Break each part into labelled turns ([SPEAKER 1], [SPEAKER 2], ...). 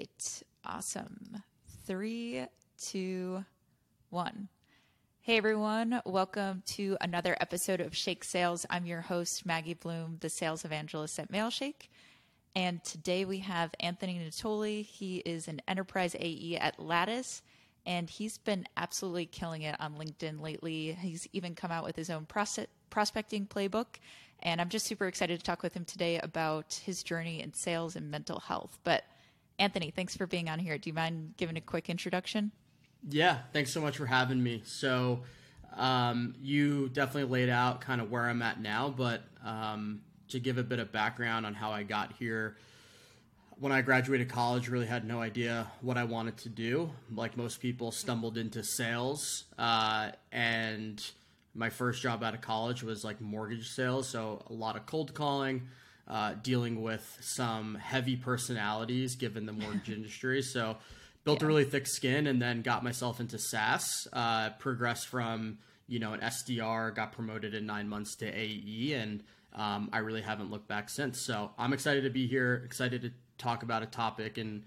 [SPEAKER 1] right. Awesome. Three, two, one. Hey everyone, welcome to another episode of Shake Sales. I'm your host, Maggie Blume, the sales evangelist at Mailshake. And today we have Anthony Natoli. He is an enterprise AE at Lattice, and he's been absolutely killing it on LinkedIn lately. He's even come out with his own prospecting playbook. And I'm just super excited to talk with him today about his journey in sales and mental health. But Anthony, thanks for being on here. Do you mind giving a quick introduction?
[SPEAKER 2] Yeah, thanks so much for having me. So, um, you definitely laid out kind of where I'm at now, but um, to give a bit of background on how I got here, when I graduated college, really had no idea what I wanted to do. Like most people, stumbled into sales, uh, and my first job out of college was like mortgage sales, so a lot of cold calling, uh, dealing with some heavy personalities given the mortgage industry. So built yeah. a really thick skin, and then got myself into SaaS. Uh, progressed from you know an SDR, got promoted in nine months to AE, and um, I really haven't looked back since. So I'm excited to be here, excited to talk about a topic in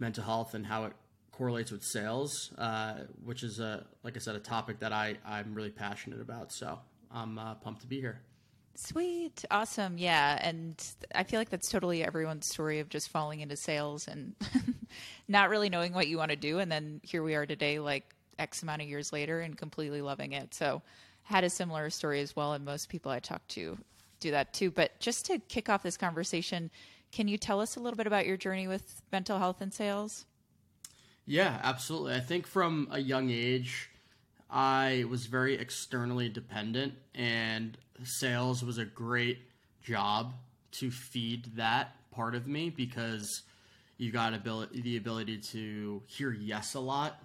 [SPEAKER 2] mental health and how it correlates with sales, uh, which is a like I said a topic that I I'm really passionate about. So I'm uh, pumped to be here.
[SPEAKER 1] Sweet, awesome, yeah, and I feel like that's totally everyone's story of just falling into sales and not really knowing what you want to do, and then here we are today, like X amount of years later, and completely loving it. So had a similar story as well, and most people I talk to do that too. But just to kick off this conversation, can you tell us a little bit about your journey with mental health and sales?
[SPEAKER 2] Yeah, absolutely. I think from a young age, I was very externally dependent, and sales was a great job to feed that part of me because you got ability, the ability to hear yes a lot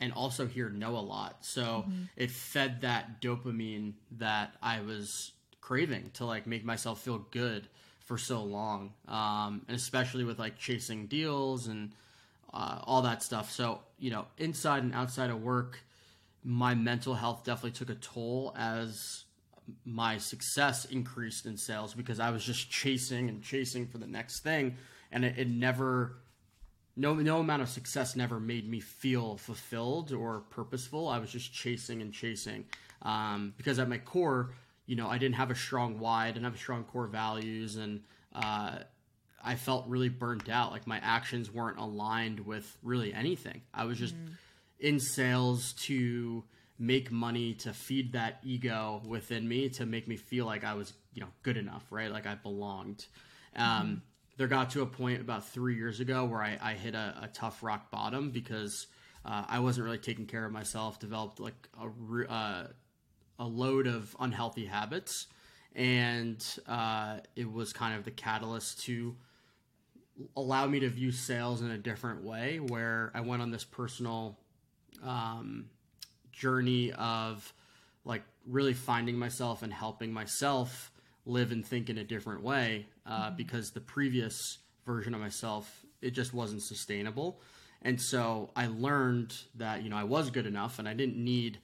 [SPEAKER 2] and also hear no a lot. So mm-hmm. it fed that dopamine that I was craving to like make myself feel good for so long, um, and especially with like chasing deals and uh, all that stuff. So you know, inside and outside of work, my mental health definitely took a toll as my success increased in sales because I was just chasing and chasing for the next thing, and it, it never. No, no amount of success never made me feel fulfilled or purposeful. I was just chasing and chasing um, because at my core, you know, I didn't have a strong why, I didn't have strong core values, and uh, I felt really burnt out. Like my actions weren't aligned with really anything. I was just mm. In sales to make money to feed that ego within me to make me feel like I was, you know, good enough, right? Like I belonged. Um, mm-hmm. There got to a point about three years ago where I, I hit a, a, tough rock bottom because uh, I wasn't really taking care of myself. Developed like a uh, a load of unhealthy habits, and uh, it was kind of the catalyst to allow me to view sales in a different way. Where I went on this personal um, journey of like really finding myself and helping myself live and think in a different way uh, mm-hmm. because the previous version of myself it just wasn't sustainable and so i learned that you know i was good enough and i didn't need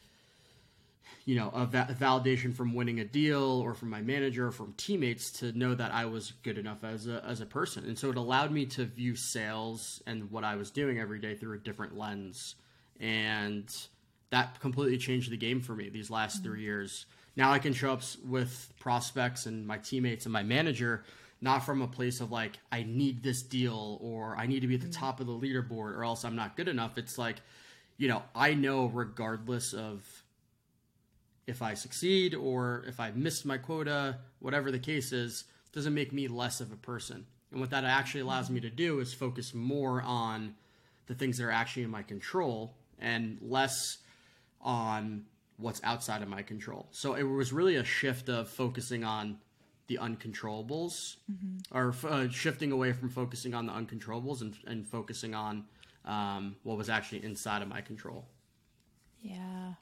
[SPEAKER 2] you know, a, va- validation from winning a deal or from my manager or from teammates to know that I was good enough as a, as a person. And so it allowed me to view sales and what I was doing every day through a different lens. And that completely changed the game for me these last mm-hmm. three years. Now I can show up with prospects and my teammates and my manager, not from a place of like, I need this deal or I need to be at the mm-hmm. top of the leaderboard or else I'm not good enough. It's like, you know, I know regardless of if I succeed or if I missed my quota, whatever the case is, doesn't make me less of a person. And what that actually allows me to do is focus more on the things that are actually in my control and less on what's outside of my control. So it was really a shift of focusing on the uncontrollables mm-hmm. or uh, shifting away from focusing on the uncontrollables and, and focusing on um, what was actually inside of my control.
[SPEAKER 1] Yeah.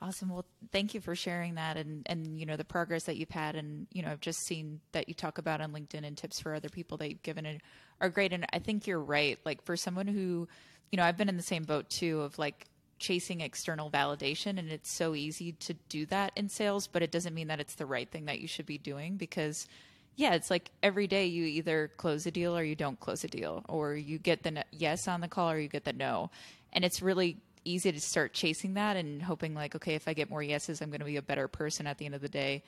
[SPEAKER 1] Awesome. Well, thank you for sharing that and, and, you know, the progress that you've had. And, you know, I've just seen that you talk about on LinkedIn and tips for other people that you've given are great. And I think you're right. Like for someone who, you know, I've been in the same boat too of like chasing external validation. And it's so easy to do that in sales, but it doesn't mean that it's the right thing that you should be doing because yeah, it's like every day you either close a deal or you don't close a deal, or you get the yes on the call or you get the no. And it's really easy to start chasing that and hoping, like, okay, if I get more yeses, I'm going to be a better person at the end of the day.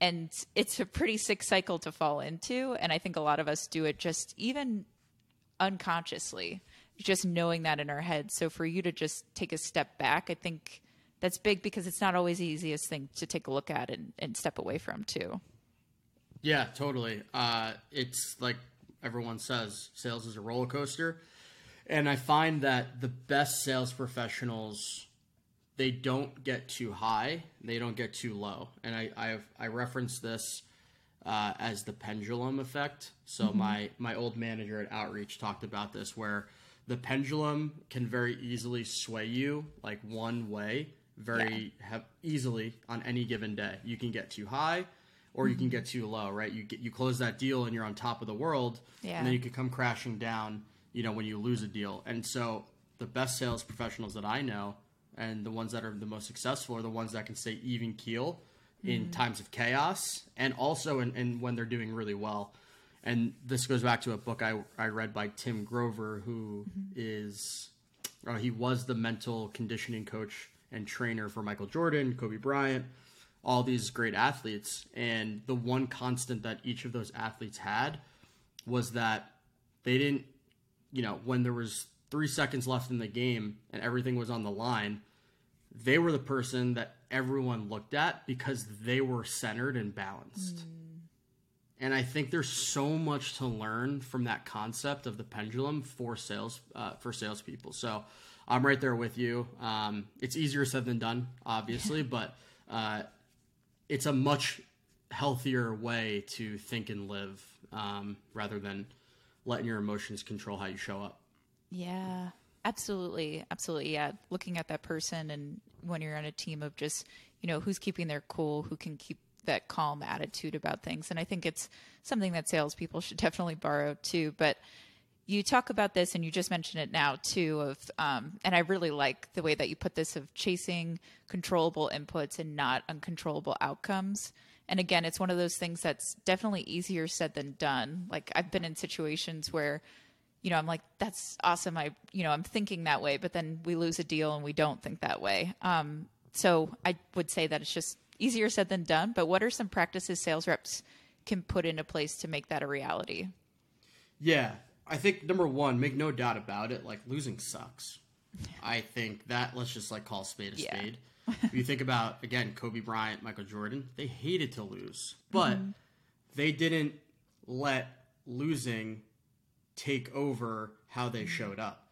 [SPEAKER 1] And it's a pretty sick cycle to fall into. And I think a lot of us do it just even unconsciously, just knowing that in our head. So for you to just take a step back, I think that's big because it's not always the easiest thing to take a look at and, and step away from, too.
[SPEAKER 2] Yeah, totally. Uh, it's like everyone says, sales is a roller coaster, and I find that the best sales professionals they don't get too high, they don't get too low, and I I've, I reference this uh, as the pendulum effect. So my my old manager at Outreach talked about this, where the pendulum can very easily sway you like one way very have easily on any given day. You can get too high or you can get too low, right? You get you close that deal and you're on top of the world,
[SPEAKER 1] Yeah.
[SPEAKER 2] and then you could come crashing down, you know, when you lose a deal. And so the best sales professionals that I know and the ones that are the most successful are the ones that can stay even keel in mm-hmm. times of chaos and also in, in when they're doing really well. And this goes back to a book I, I read by Tim Grover, who is uh, he was the mental conditioning coach and trainer for Michael Jordan, Kobe Bryant, all these great athletes. And the one constant that each of those athletes had was that they didn't, you know, when there was three seconds left in the game and everything was on the line, they were the person that everyone looked at because they were centered and balanced. And I think there's so much to learn from that concept of the pendulum for sales uh, for salespeople. So I'm right there with you. Um, it's easier said than done, obviously, but uh, it's a much healthier way to think and live um, rather than letting your emotions control how you show up.
[SPEAKER 1] Yeah, absolutely. Absolutely. Yeah. Looking at that person and when you're on a team of just, you know, who's keeping their cool, who can keep that calm attitude about things. And I think it's something that salespeople should definitely borrow too. But you talk about this and you just mentioned it now too of um, and i really like the way that you put this of chasing controllable inputs and not uncontrollable outcomes and again it's one of those things that's definitely easier said than done like i've been in situations where you know i'm like that's awesome i you know i'm thinking that way but then we lose a deal and we don't think that way um, so i would say that it's just easier said than done but what are some practices sales reps can put into place to make that a reality
[SPEAKER 2] Yeah, I think number one, make no doubt about it. Like losing sucks. I think that let's just like call spade a
[SPEAKER 1] Yeah.
[SPEAKER 2] spade. if you think about again Kobe Bryant, Michael Jordan, they hated to lose, but mm-hmm. they didn't let losing take over how they mm-hmm. showed up.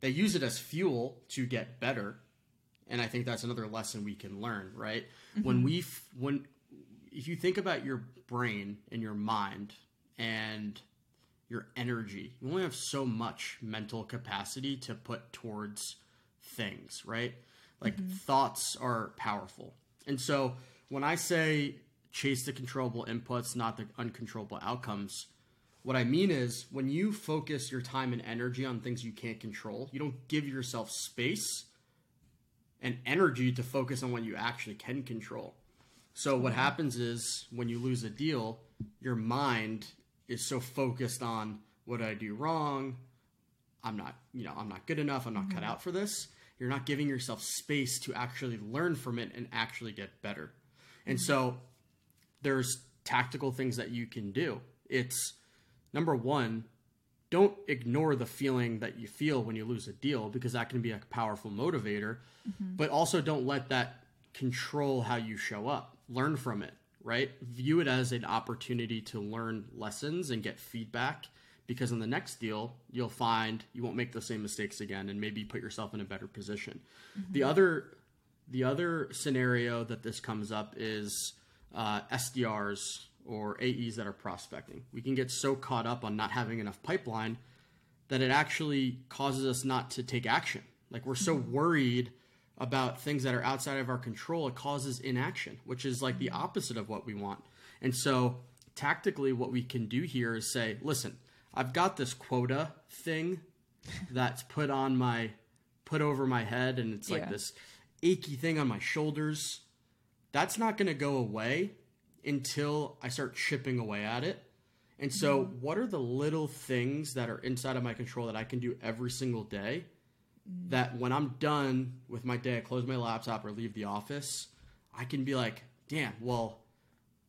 [SPEAKER 2] They use it as fuel to get better, and I think that's another lesson we can learn. Right mm-hmm. when we f- when if you think about your brain and your mind and your energy. You only have so much mental capacity to put towards things, right? Like mm-hmm. thoughts are powerful. And so when I say chase the controllable inputs, not the uncontrollable outcomes, what I mean is when you focus your time and energy on things you can't control, you don't give yourself space and energy to focus on what you actually can control. So what mm-hmm. happens is when you lose a deal, your mind is so focused on what I do wrong? I'm not, you know, I'm not good enough. I'm not cut mm-hmm. out for this. You're not giving yourself space to actually learn from it and actually get better. And mm-hmm. so there's tactical things that you can do. It's number one, don't ignore the feeling that you feel when you lose a deal because that can be a powerful motivator. But also don't let that control how you show up. Learn from it, right? View it as an opportunity to learn lessons and get feedback because in the next deal, you'll find you won't make the same mistakes again and maybe put yourself in a better position. The other the other scenario that this comes up is uh, SDRs or AEs that are prospecting. We can get so caught up on not having enough pipeline that it actually causes us not to take action. Like we're so mm-hmm. worried about things that are outside of our control, it causes inaction, which is like the mm-hmm. opposite of what we want. And so, tactically, what we can do here is say, listen, I've got this quota thing that's put on my, put over my head, and it's like
[SPEAKER 1] Yeah.
[SPEAKER 2] this achy thing on my shoulders. That's not going to go away until I start chipping away at it. And so, mm-hmm. what are the little things that are inside of my control that I can do every single day mm. that when I'm done with my day, I close my laptop or leave the office, I can be like, damn, well,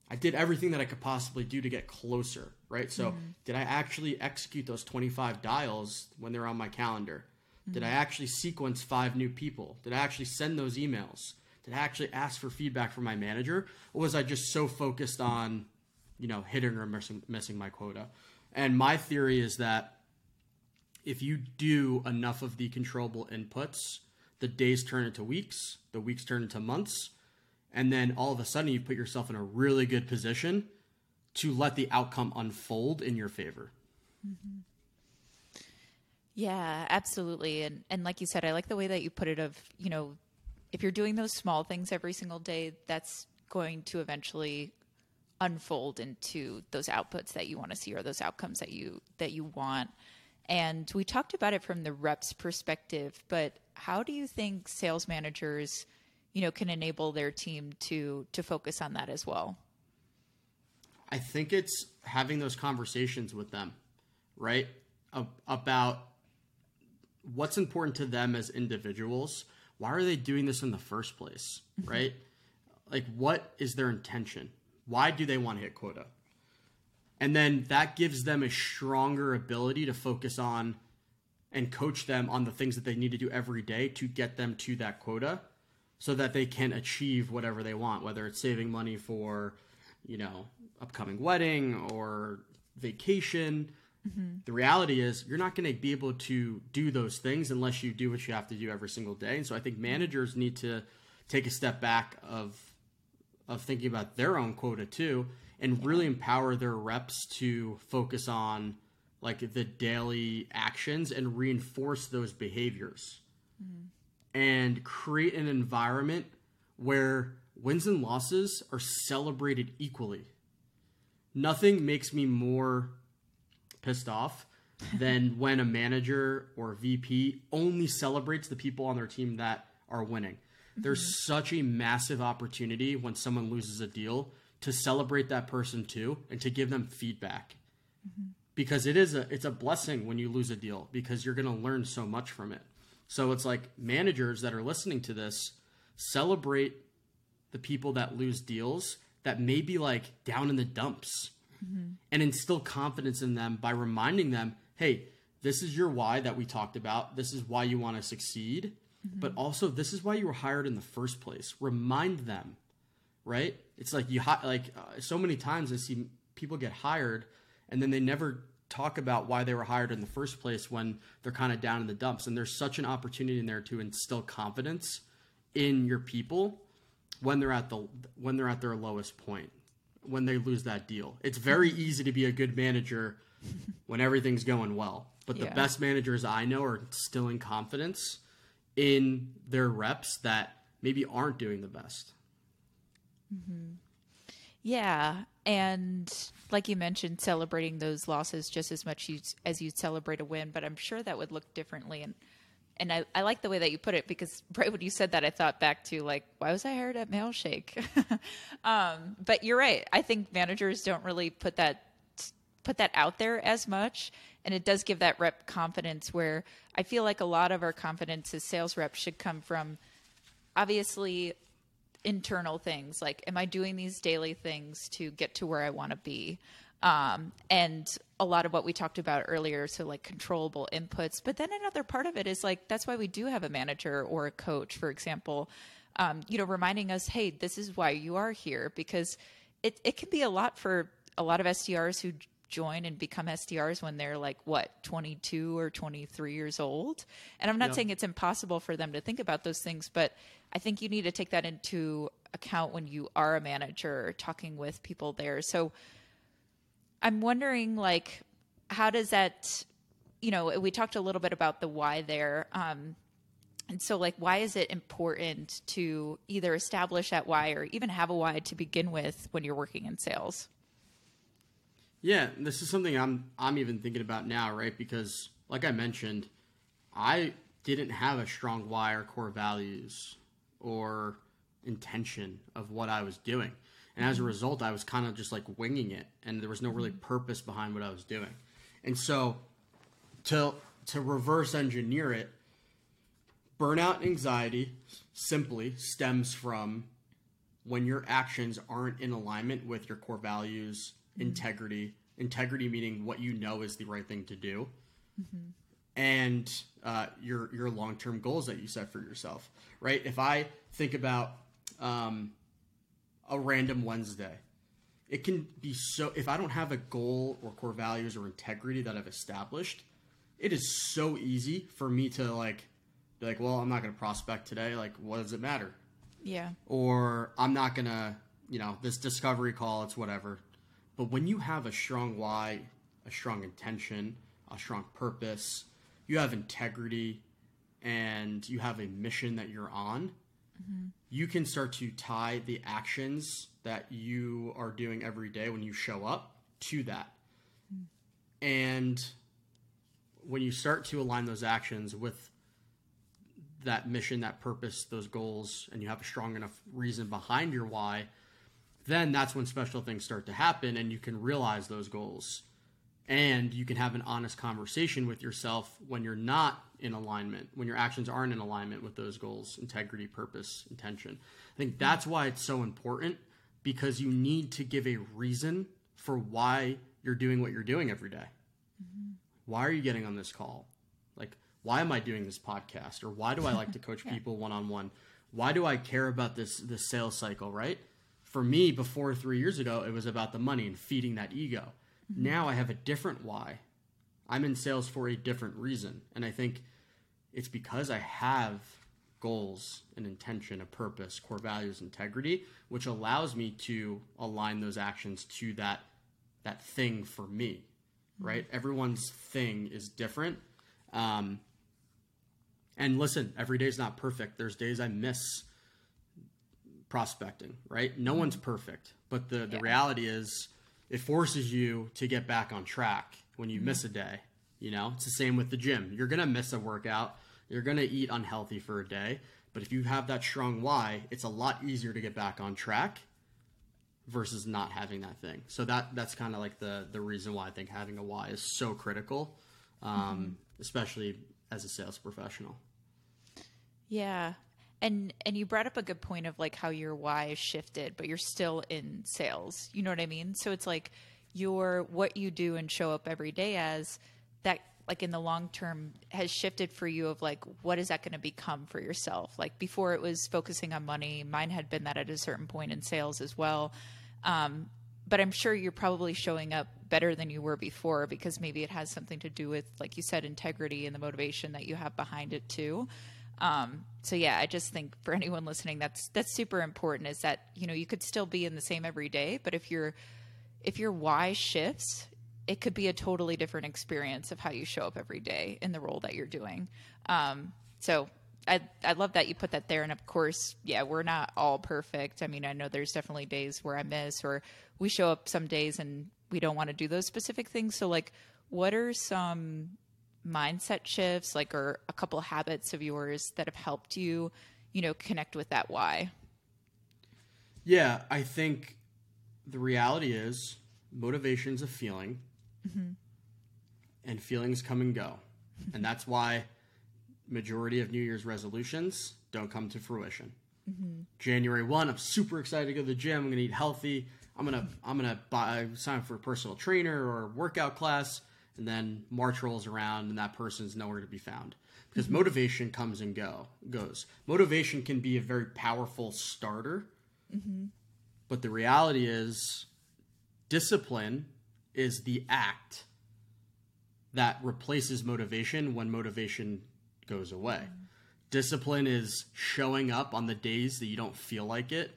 [SPEAKER 2] I did everything that I could possibly do to get closer, right? So, mm-hmm. did I actually execute those 25 dials when they're on my calendar? Did I mm-hmm. actually sequence five new people? Did I actually send those emails? Did I actually ask for feedback from my manager? Or was I just so focused on, you know, hitting or missing, missing my quota? And my theory is that if you do enough of the controllable inputs, the days turn into weeks, the weeks turn into months, and then all of a sudden you put yourself in a really good position to let the outcome unfold in your favor. Mm-hmm.
[SPEAKER 1] Yeah, absolutely. And and like you said, I like the way that you put it of, you know, if you're doing those small things every single day, that's going to eventually unfold into those outputs that you want to see or those outcomes that you that you want. And we talked about it from the reps perspective, but how do you think sales managers, you know, can enable their team to to focus on that as well?
[SPEAKER 2] I think it's having those conversations with them, right? About what's important to them as individuals. Why are they doing this in the first place, mm-hmm. right? Like, what is their intention? Why do they want to hit quota? And then that gives them a stronger ability to focus on and coach them on the things that they need to do every day to get them to that quota so that they can achieve whatever they want, whether it's saving money for, you know, upcoming wedding or vacation. Mm-hmm. The reality is you're not going to be able to do those things unless you do what you have to do every single day. And so I think mm-hmm. managers need to take a step back of of thinking about their own quota too and really empower their reps to focus on like the daily actions and reinforce those behaviors mm-hmm. and create an environment where wins and losses are celebrated equally. Nothing makes me more pissed off than when a manager or VP only celebrates the people on their team that are winning. There's mm-hmm. such a massive opportunity when someone loses a deal to celebrate that person too and to give them feedback. Mm-hmm. Because it is a it's a blessing when you lose a deal because you're going to learn so much from it. So it's like managers that are listening to this celebrate the people that lose deals that may be like down in the dumps and instill confidence in them by reminding them, hey, this is your why that we talked about. This is why you want to succeed. But also, this is why you were hired in the first place. Remind them, right? It's like you hi- like uh, so many times I see people get hired and then they never talk about why they were hired in the first place when they're kind of down in the dumps. And there's such an opportunity in there to instill confidence in your people when they're at the when they're at their lowest point when they lose that deal. It's very easy to be a good manager when everything's going well. But the
[SPEAKER 1] Yeah.
[SPEAKER 2] best managers I know are instilling confidence in their reps that maybe aren't doing the best. Mm-hmm.
[SPEAKER 1] Yeah, and like you mentioned, celebrating those losses just as much as you celebrate a win, but I'm sure that would look differently. And and I, I like the way that you put it because right when you said that, I thought back to like, why was I hired at Mailshake? um, but you're right. I think managers don't really put that put that out there as much, and it does give that rep confidence. Where I feel like a lot of our confidence as sales reps should come from obviously internal things like am i doing these daily things to get to where i want to be um, and a lot of what we talked about earlier so like controllable inputs but then another part of it is like that's why we do have a manager or a coach for example um, you know reminding us hey this is why you are here because it, it can be a lot for a lot of sdrs who join and become SDRs when they're like what 22 or 23 years old. And I'm not
[SPEAKER 2] Yep.
[SPEAKER 1] saying it's impossible for them to think about those things, but I think you need to take that into account when you are a manager talking with people there. So I'm wondering like how does that you know, we talked a little bit about the why there. Um and so like why is it important to either establish that why or even have a why to begin with when you're working in sales?
[SPEAKER 2] Yeah, this is something I'm I'm even thinking about now, right? Because like I mentioned, I didn't have a strong why or core values or intention of what I was doing. And as a result, I was kind of just like winging it and there was no really purpose behind what I was doing. And so to to reverse engineer it, burnout and anxiety simply stems from when your actions aren't in alignment with your core values, integrity, integrity meaning what you know is the right thing to do, and uh, your your long term goals that you set for yourself. Right? If I think about um, a random Wednesday, it can be so. If I don't have a goal or core values or integrity that I've established, it is so easy for me to like be like, well, I'm not going to prospect today. Like, what does it matter?
[SPEAKER 1] Yeah.
[SPEAKER 2] or I'm not gonna, you know, this discovery call, it's whatever. But when you have a strong why, a strong intention, a strong purpose, you have integrity, and you have a mission that you're on, Mm-hmm. you can start to tie the actions that you are doing every day when you show up to that. Mm-hmm. And when you start to align those actions with that mission, that purpose, those goals, and you have a strong enough reason behind your why, then that's when special things start to happen and you can realize those goals. And you can have an honest conversation with yourself when you're not in alignment, when your actions aren't in alignment with those goals, integrity, purpose, intention. I think that's why it's so important because you need to give a reason for why you're doing what you're doing every day. Mm-hmm. Why are you getting on this call? Like, why am I doing this podcast? Or why do I like to coach people one on one? Why do I care about this this sales cycle, right? For me, before three years ago, it was about the money and feeding that ego. Mm-hmm. Now I have a different why. I'm in sales for a different reason. And I think it's because I have goals, an intention, a purpose, core values, integrity, which allows me to align those actions to that that thing for me, mm-hmm. right? Everyone's thing is different. Um, and listen, every day is not perfect. There's days I miss prospecting, right? No mm-hmm. one's perfect, but the, the
[SPEAKER 1] Yeah.
[SPEAKER 2] reality is it forces you to get back on track when you miss a day. You know, it's the same with the gym. You're going to miss a workout. You're going to eat unhealthy for a day. But if you have that strong why, it's a lot easier to get back on track versus not having that thing. So that that's kind of like the the reason why I think having a why is so critical, um, especially as a sales professional.
[SPEAKER 1] Yeah. And and you brought up a good point of like how your why shifted, but you're still in sales. You know what I mean? So it's like your what you do and show up every day as that like in the long term has shifted for you of like what is that going to become for yourself? Like before it was focusing on money. Mine had been that at a certain point in sales as well. Um, but I'm sure you're probably showing up better than you were before because maybe it has something to do with, like you said, integrity and the motivation that you have behind it too. Um, so yeah, I just think for anyone listening, that's that's super important. Is that you know you could still be in the same every day, but if your if your why shifts, it could be a totally different experience of how you show up every day in the role that you're doing. Um, so I I love that you put that there, and of course, yeah, we're not all perfect. I mean, I know there's definitely days where I miss, or we show up some days and we don't want to do those specific things. So like, what are some mindset shifts, like, or a couple habits of yours that have helped you, you know, connect with that why?
[SPEAKER 2] Yeah, I think the reality is motivation's a feeling, mm-hmm. and feelings come and go, and that's why majority of New Year's resolutions don't come to fruition. Mm-hmm. January one, I'm super excited to go to the gym. I'm gonna eat healthy. I'm gonna I'm gonna buy sign up for a personal trainer or workout class, and then March rolls around and that person's nowhere to be found because motivation comes and go goes. Motivation can be a very powerful starter, mm-hmm. but the reality is, discipline is the act that replaces motivation when motivation goes away. Mm-hmm. Discipline is showing up on the days that you don't feel like it,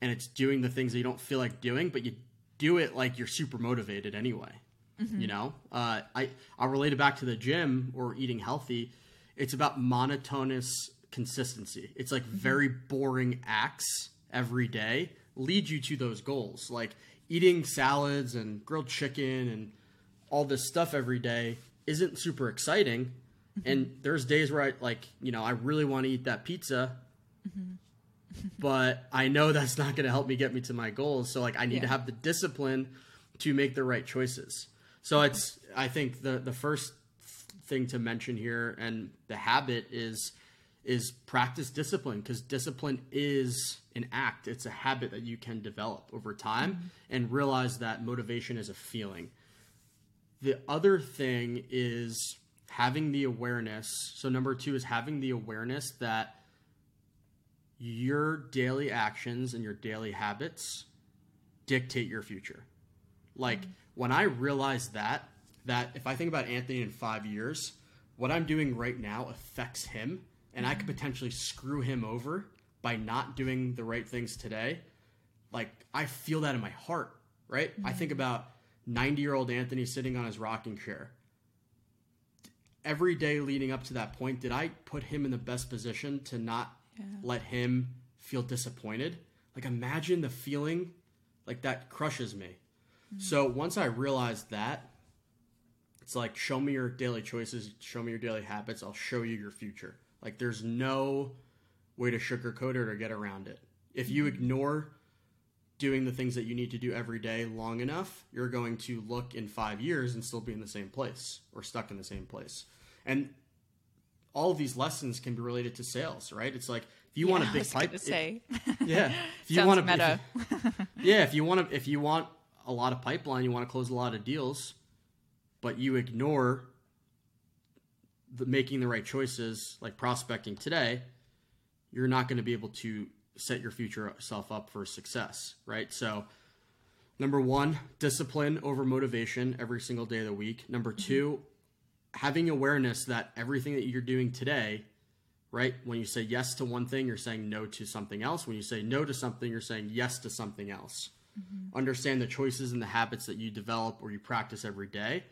[SPEAKER 2] and it's doing the things that you don't feel like doing, but you do it like you're super motivated anyway. You mm-hmm. know, uh, I I'll relate it back to the gym or eating healthy. It's about monotonous consistency. It's like mm-hmm. very boring acts every day lead you to those goals. Like eating salads and grilled chicken and all this stuff every day isn't super exciting. Mm-hmm. And there's days where I like, you know, I really want to eat that pizza. but I know that's not going to help me get me to my goals. So like I need
[SPEAKER 1] Yeah.
[SPEAKER 2] to have the discipline to make the right choices. So it's I think the the first thing to mention here and the habit is is practice discipline because discipline is an act. It's a habit that you can develop over time mm-hmm. and realize that motivation is a feeling. The other thing is having the awareness. So number 2 is having the awareness that your daily actions and your daily habits dictate your future. Like mm-hmm. When I realized that, that if I think about Anthony in five years, what I'm doing right now affects him, and I could mm-hmm. potentially screw him over by not doing the right things today. Like I feel that in my heart, right? I mm-hmm. think about 90 year old Anthony sitting on his rocking chair. Every day leading up to that point, did I put him in the best position to not let him feel disappointed? Like imagine the feeling like that crushes me. So once I realized that, it's like show me your daily choices, show me your daily habits, I'll show you your future. Like there's no way to sugarcoat it or get around it. If you mm-hmm. ignore doing the things that you need to do every day long enough, you're going to look in 5 years and still be in the same place or stuck in the same place. And all of these lessons can be related to sales, right? It's like if you want a big pipe,
[SPEAKER 1] say.
[SPEAKER 2] yeah. If you
[SPEAKER 1] Sounds
[SPEAKER 2] want a
[SPEAKER 1] meta.
[SPEAKER 2] yeah, if you want to, if you want a lot of pipeline, you want to close a lot of deals, but you ignore the making the right choices, like prospecting today, you're not going to be able to set your future self up for success, right? So, number one, discipline over motivation every single day of the week. Number mm-hmm. 2 having awareness that everything that you're doing today right? When you say yes to one thing, you're saying no to something else. When you say no to something, you're saying yes to something else. Understand the choices and the habits that you develop or you practice every day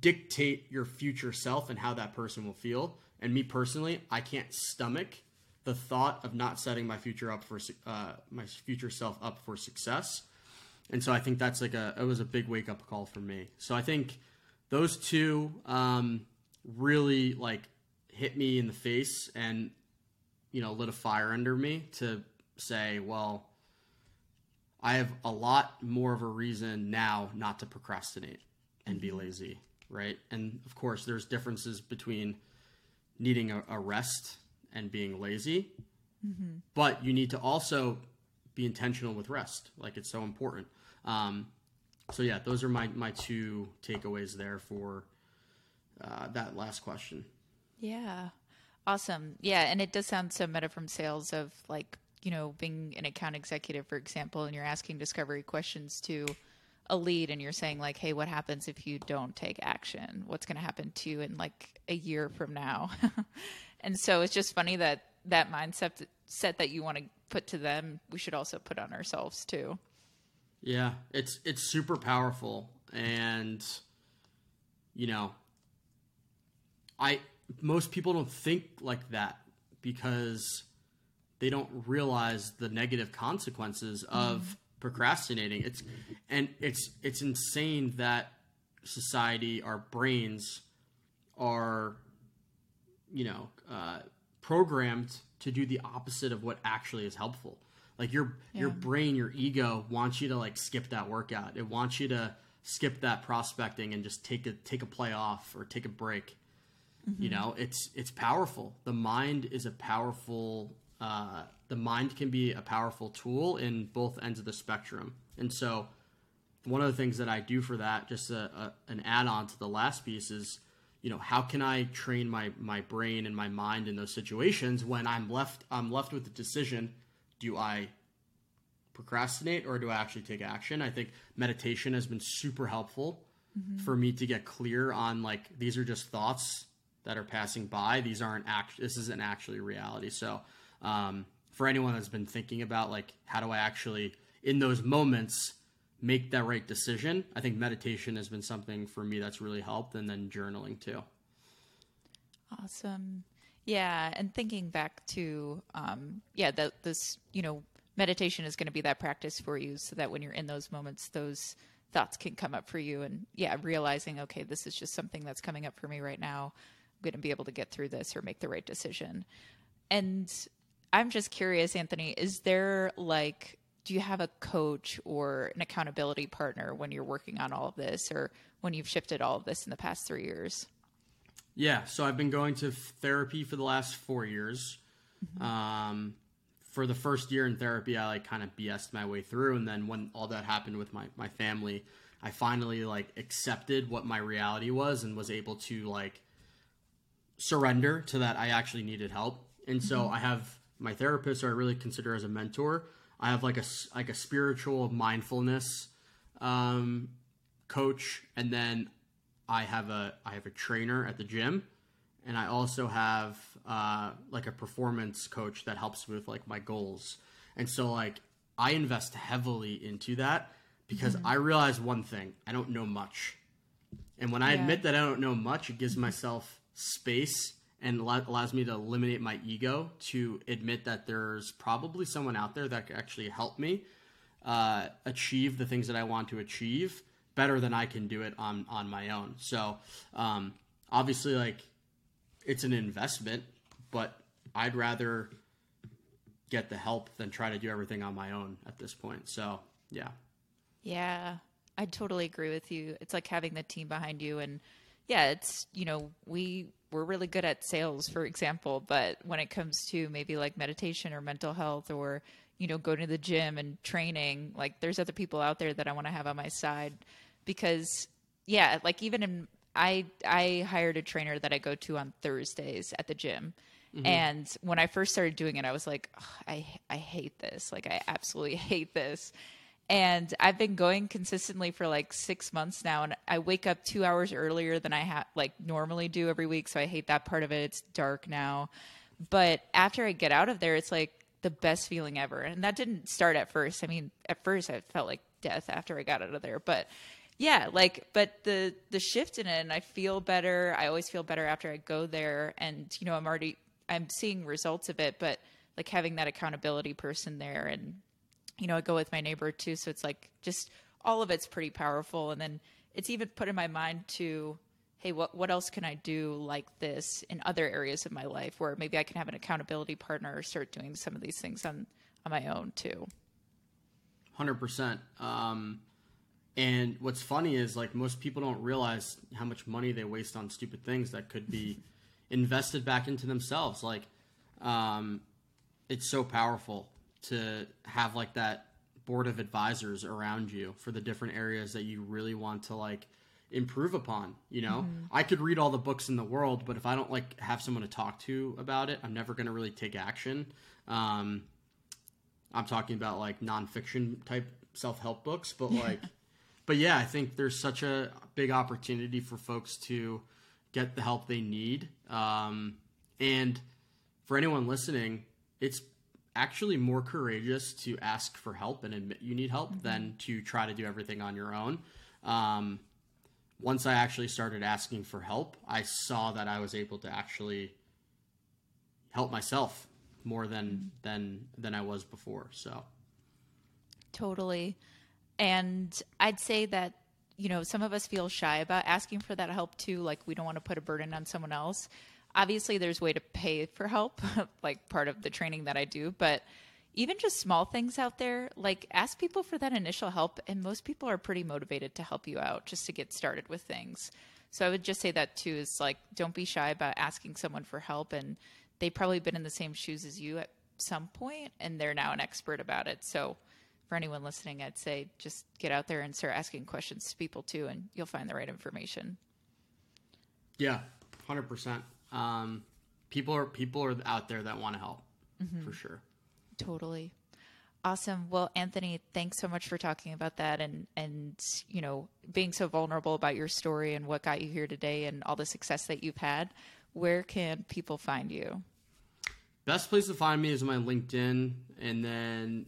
[SPEAKER 2] dictate your future self and how that person will feel. And me personally, I can't stomach the thought of not setting my future up for uh, my future self up for success. And so I think that's like a it was a big wake up call for me. So I think those two um, really like hit me in the face and you know lit a fire under me to say, well, I have a lot more of a reason now not to procrastinate and be lazy, right? And of course, there's differences between needing a, a rest and being lazy, but you need to also be intentional with rest. Like it's so important. Um, so yeah, those are my my two takeaways there for uh, that last question.
[SPEAKER 1] Yeah. Awesome. Yeah. And it does sound so meta from sales of like, you know, being an account executive, for example, and you're asking discovery questions to a lead and you're saying like, hey, what happens if you don't take action? What's going to happen to you in like a year from now? and so it's just funny that that mindset set that you want to put to them, we should also put on ourselves too.
[SPEAKER 2] Yeah, it's it's super powerful, and you know, I most people don't think like that because they don't realize the negative consequences of procrastinating. It's and it's it's insane that society, our brains, are you know uh, programmed to do the opposite of what actually is helpful. Like your your brain, your ego wants you to like skip that workout. It wants you to skip that prospecting and just take a take a play off or take a break. You know, it's it's powerful. The mind is a powerful. Uh, the mind can be a powerful tool in both ends of the spectrum. And so, one of the things that I do for that, just a, a, an add on to the last piece, is you know how can I train my my brain and my mind in those situations when I'm left I'm left with the decision: do I procrastinate or do I actually take action? I think meditation has been super helpful for me to get clear on like these are just thoughts that are passing by. These aren't act. This isn't actually reality. So um, for anyone that's been thinking about like how do I actually in those moments make that right decision, I think meditation has been something for me that's really helped, and then journaling too.
[SPEAKER 1] Awesome. Yeah, and thinking back to um yeah, that this, you know, meditation is going to be that practice for you so that when you're in those moments those thoughts can come up for you and yeah, realizing okay, this is just something that's coming up for me right now. I'm going to be able to get through this or make the right decision. And I'm just curious, Anthony, is there like, do you have a coach or an accountability partner when you're working on all of this or when you've shifted all of this in the past three years?
[SPEAKER 2] Yeah, so I've been going to therapy for the last four years. Mm-hmm. Um, for the first year in therapy, I like kind of BS'd my way through, and then when all that happened with my my family, I finally like accepted what my reality was and was able to like surrender to that I actually needed help. And so mm-hmm. I have my therapist, who I really consider as a mentor. I have like a like a spiritual mindfulness um, coach, and then I have a I have a trainer at the gym, and I also have uh, like a performance coach that helps with like my goals. And so like I invest heavily into that because mm-hmm. I realize one thing: I don't know much, and when I yeah. admit that I don't know much, it gives myself space and allows me to eliminate my ego to admit that there's probably someone out there that could actually help me uh, achieve the things that I want to achieve better than I can do it on on my own. So um, obviously, like it's an investment, but I'd rather get the help than try to do everything on my own at this point. So yeah,
[SPEAKER 1] yeah, I totally agree with you. It's like having the team behind you, and yeah, it's you know we we're really good at sales, for example, but when it comes to maybe like meditation or mental health or you know going to the gym and training, like there's other people out there that I want to have on my side because yeah, like even in I I hired a trainer that I go to on Thursdays at the gym. Mm-hmm. And when I first started doing it, I was like, I I hate this. Like I absolutely hate this. And I've been going consistently for like six months now, and I wake up two hours earlier than I ha- like normally do every week. So I hate that part of it. It's dark now, but after I get out of there, it's like the best feeling ever. And that didn't start at first. I mean, at first I felt like death after I got out of there, but yeah like but the the shift in it and i feel better i always feel better after i go there and you know i'm already i'm seeing results of it but like having that accountability person there and you know i go with my neighbor too so it's like just all of it's pretty powerful. And then it's even put in my mind to hey what what else can i do like this in other areas of my life where maybe i can have an accountability partner or start doing some of these things on on my own too?
[SPEAKER 2] 100% um and what's funny is like most people don't realize how much money they waste on stupid things that could be invested back into themselves. Like, um, it's so powerful to have like that board of advisors around you for the different areas that you really want to like improve upon. You know, mm-hmm. I could read all the books in the world, but if I don't like have someone to talk to about it, I'm never going to really take action. Um, I'm talking about like nonfiction type self help books, but like but yeah, I think there's such a big opportunity for folks to get the help they need. Um, and for anyone listening, it's actually more courageous to ask for help and admit you need help mm-hmm. than to try to do everything on your own. Um, once I actually started asking for help, I saw that I was able to actually help myself more than mm-hmm. than than I was before. So
[SPEAKER 1] totally. And I'd say that, you know, some of us feel shy about asking for that help too. Like we don't want to put a burden on someone else. Obviously, there's a way to pay for help, like part of the training that I do. But even just small things out there, like ask people for that initial help. And most people are pretty motivated to help you out just to get started with things. So I would just say that too is like, don't be shy about asking someone for help. And they've probably been in the same shoes as you at some point, and they're now an expert about it. So for anyone listening, I'd say just get out there and start asking questions to people too, and you'll find the right information.
[SPEAKER 2] Yeah, hundred um. People are people are out there that want to help mm-hmm. for sure.
[SPEAKER 1] Totally. Awesome. Well, Anthony, thanks so much for talking about that and and you know being so vulnerable about your story and what got you here today and all the success that you've had. Where can people find you?
[SPEAKER 2] Best place to find me is my LinkedIn, and then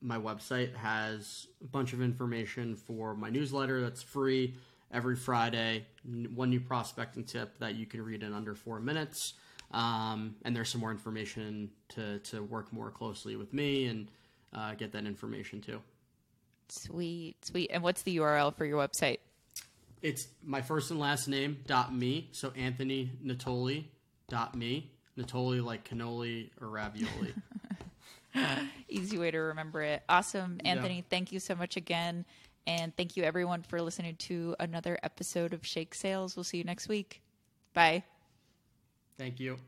[SPEAKER 2] my website has a bunch of information for my newsletter that's free every Friday. One new prospecting tip that you can read in under four minutes. Um, and there's some more information to, to work more closely with me and uh, get that information too.
[SPEAKER 1] Sweet, sweet. And what's the URL for your website?
[SPEAKER 2] It's my first and last name dot me. So Anthony Natoli dot me. Natoli like cannoli or ravioli.
[SPEAKER 1] Easy way to remember it. Awesome. Anthony, yeah. thank you so much again. And thank you everyone for listening to another episode of Shake Sales. We'll see you next week. Bye.
[SPEAKER 2] Thank you.